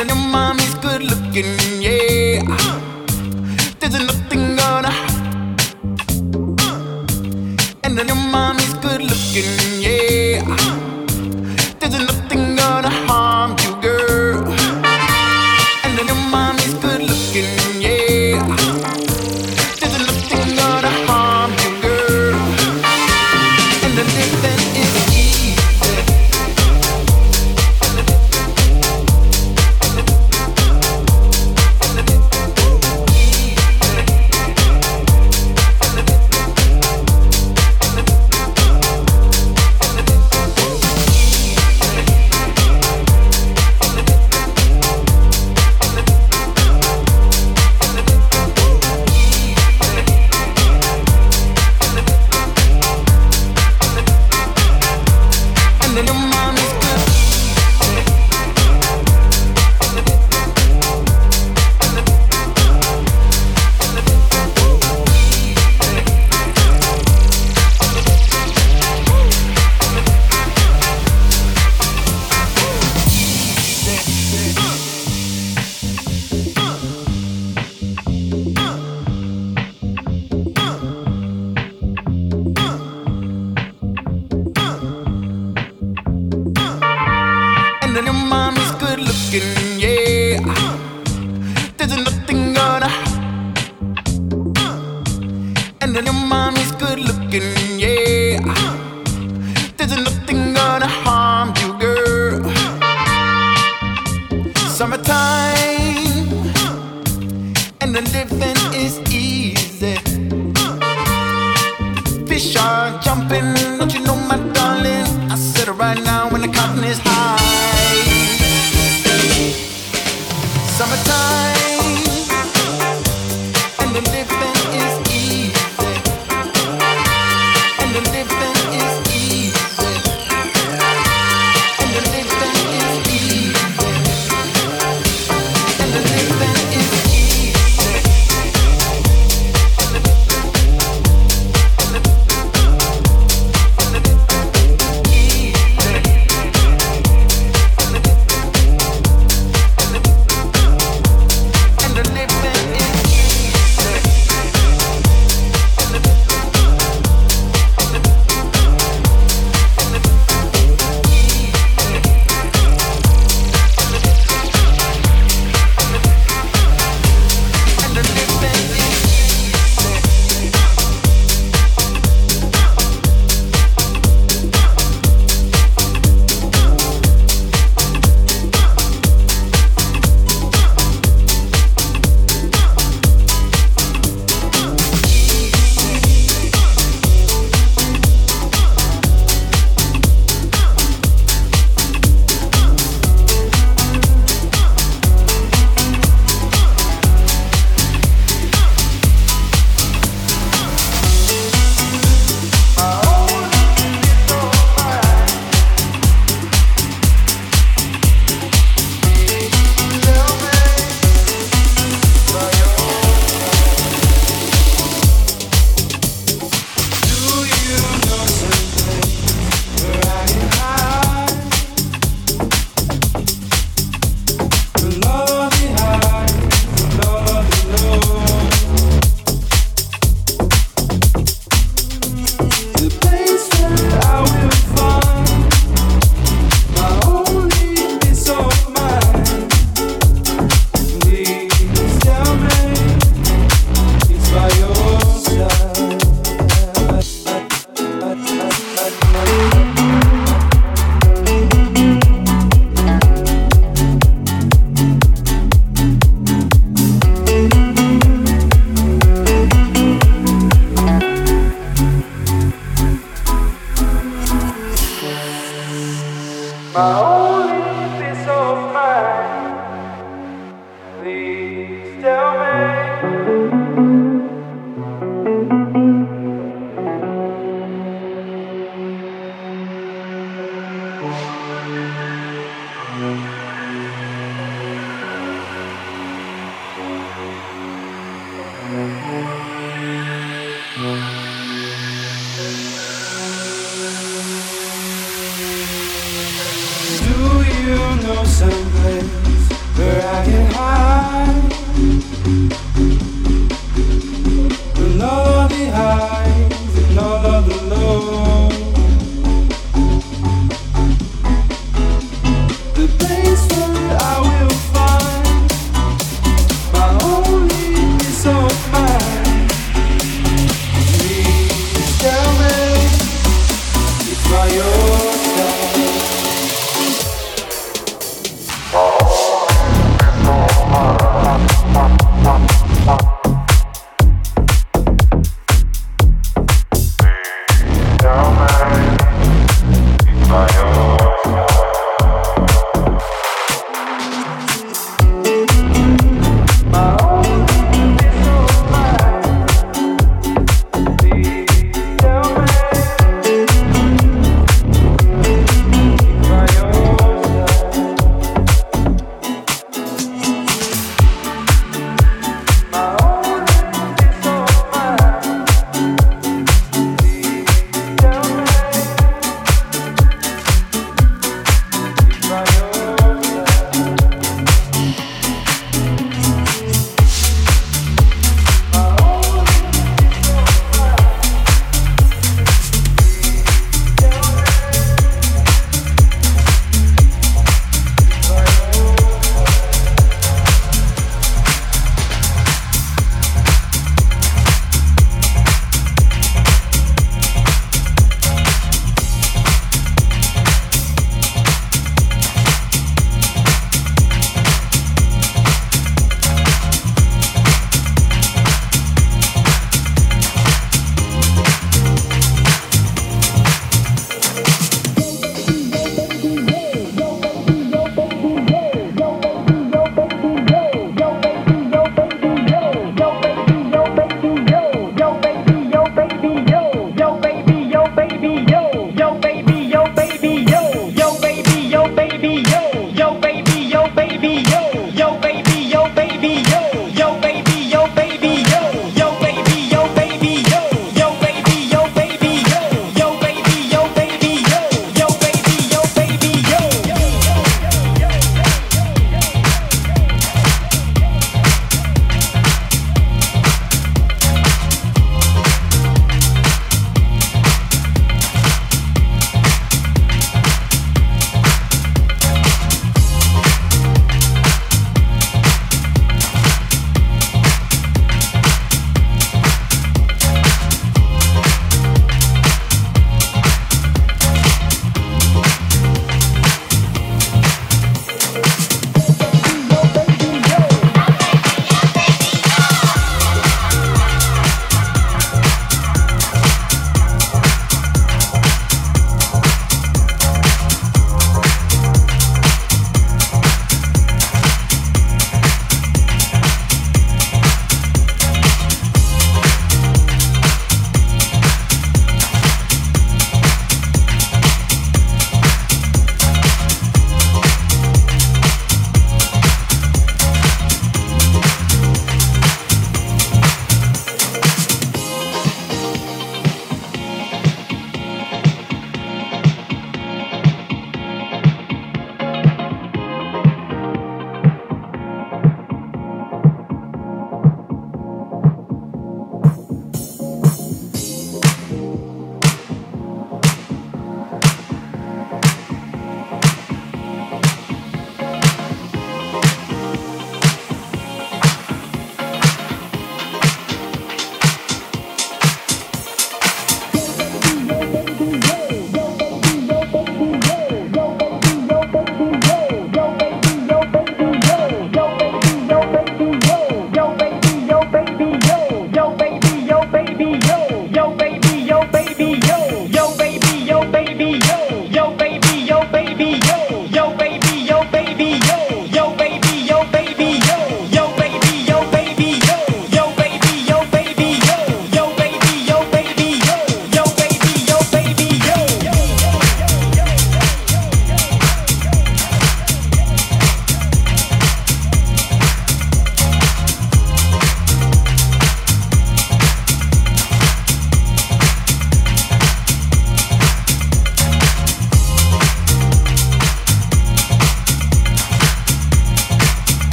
And your mommy's good looking, yeah. There's nothing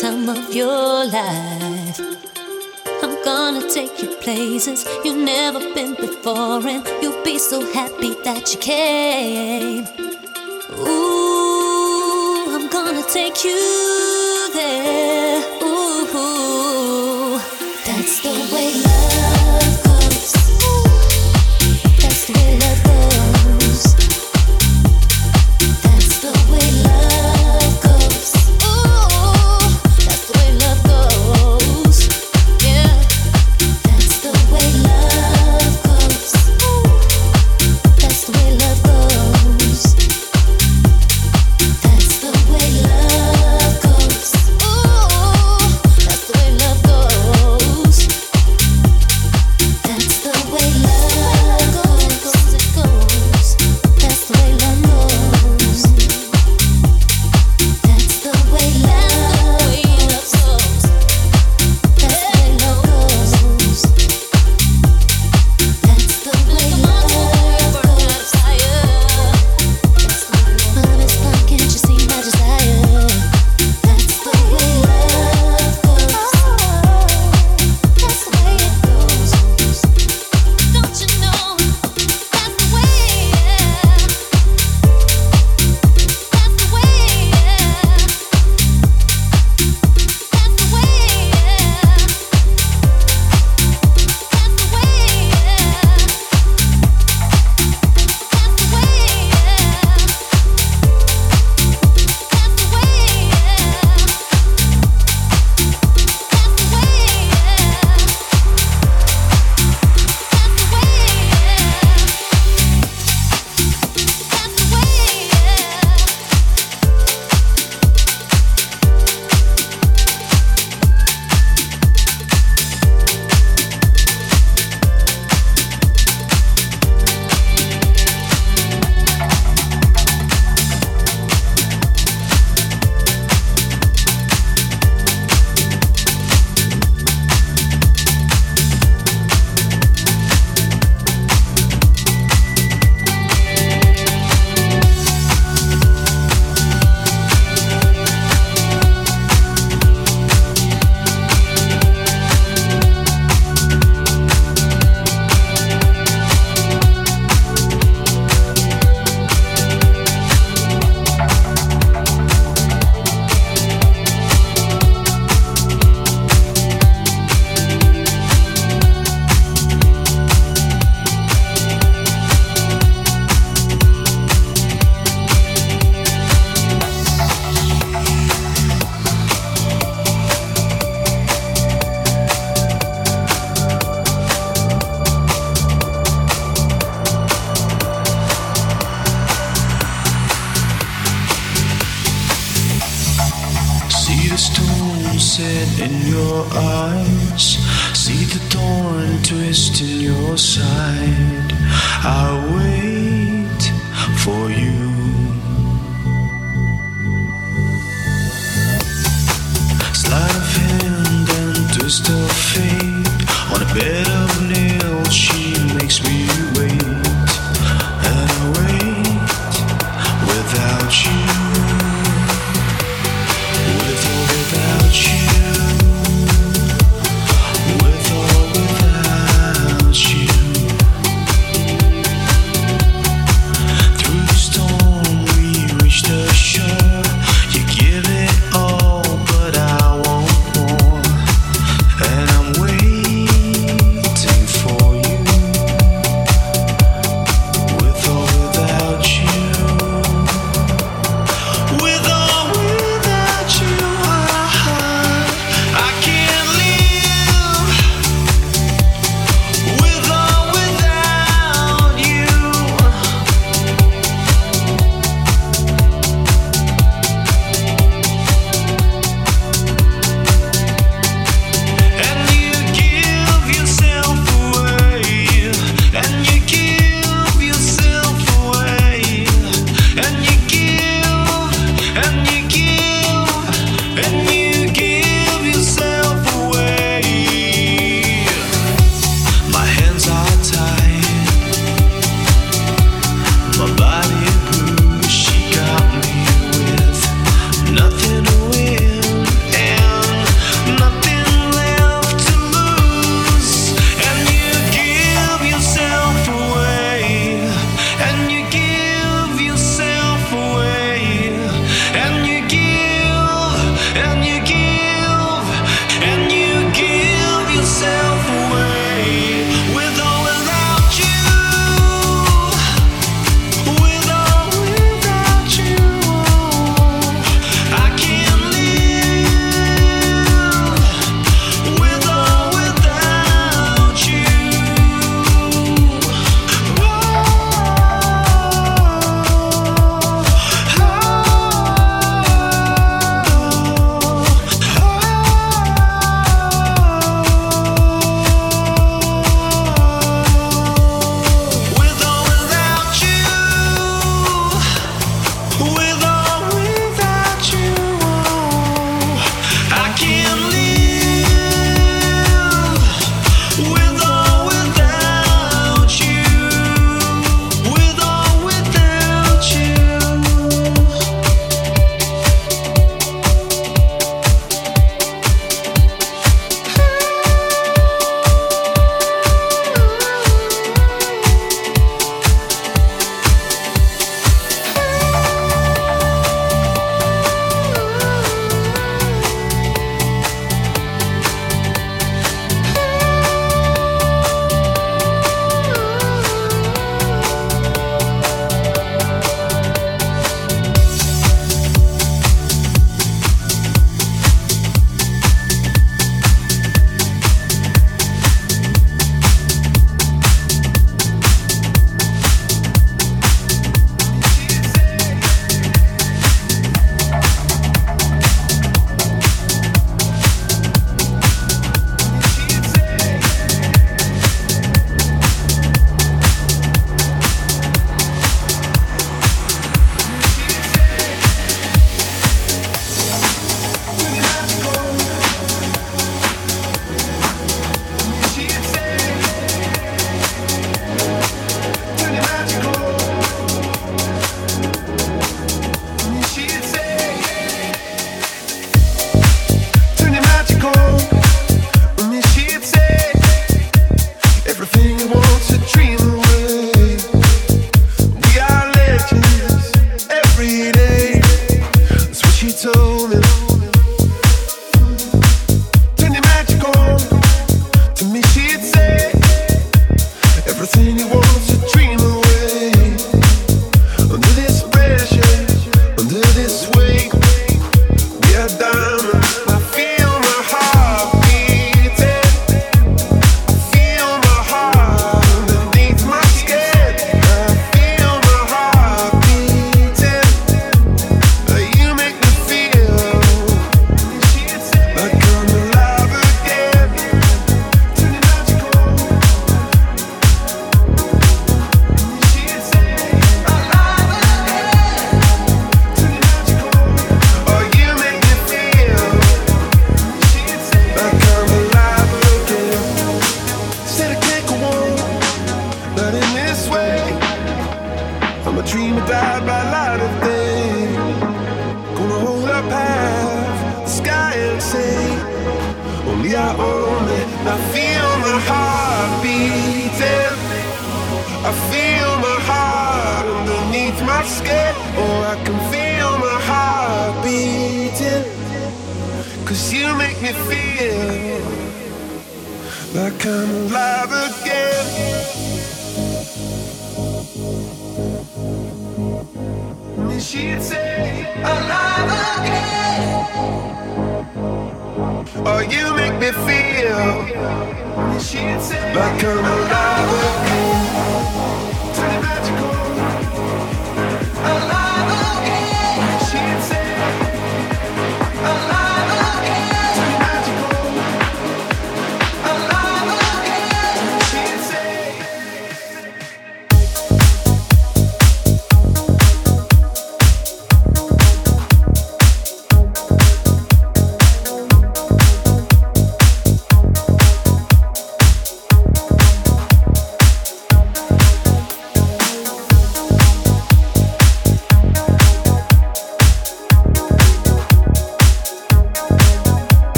time of your life. I'm gonna take you places you've never been before, and you'll be so happy that you came. Ooh, I'm gonna take you.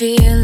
feel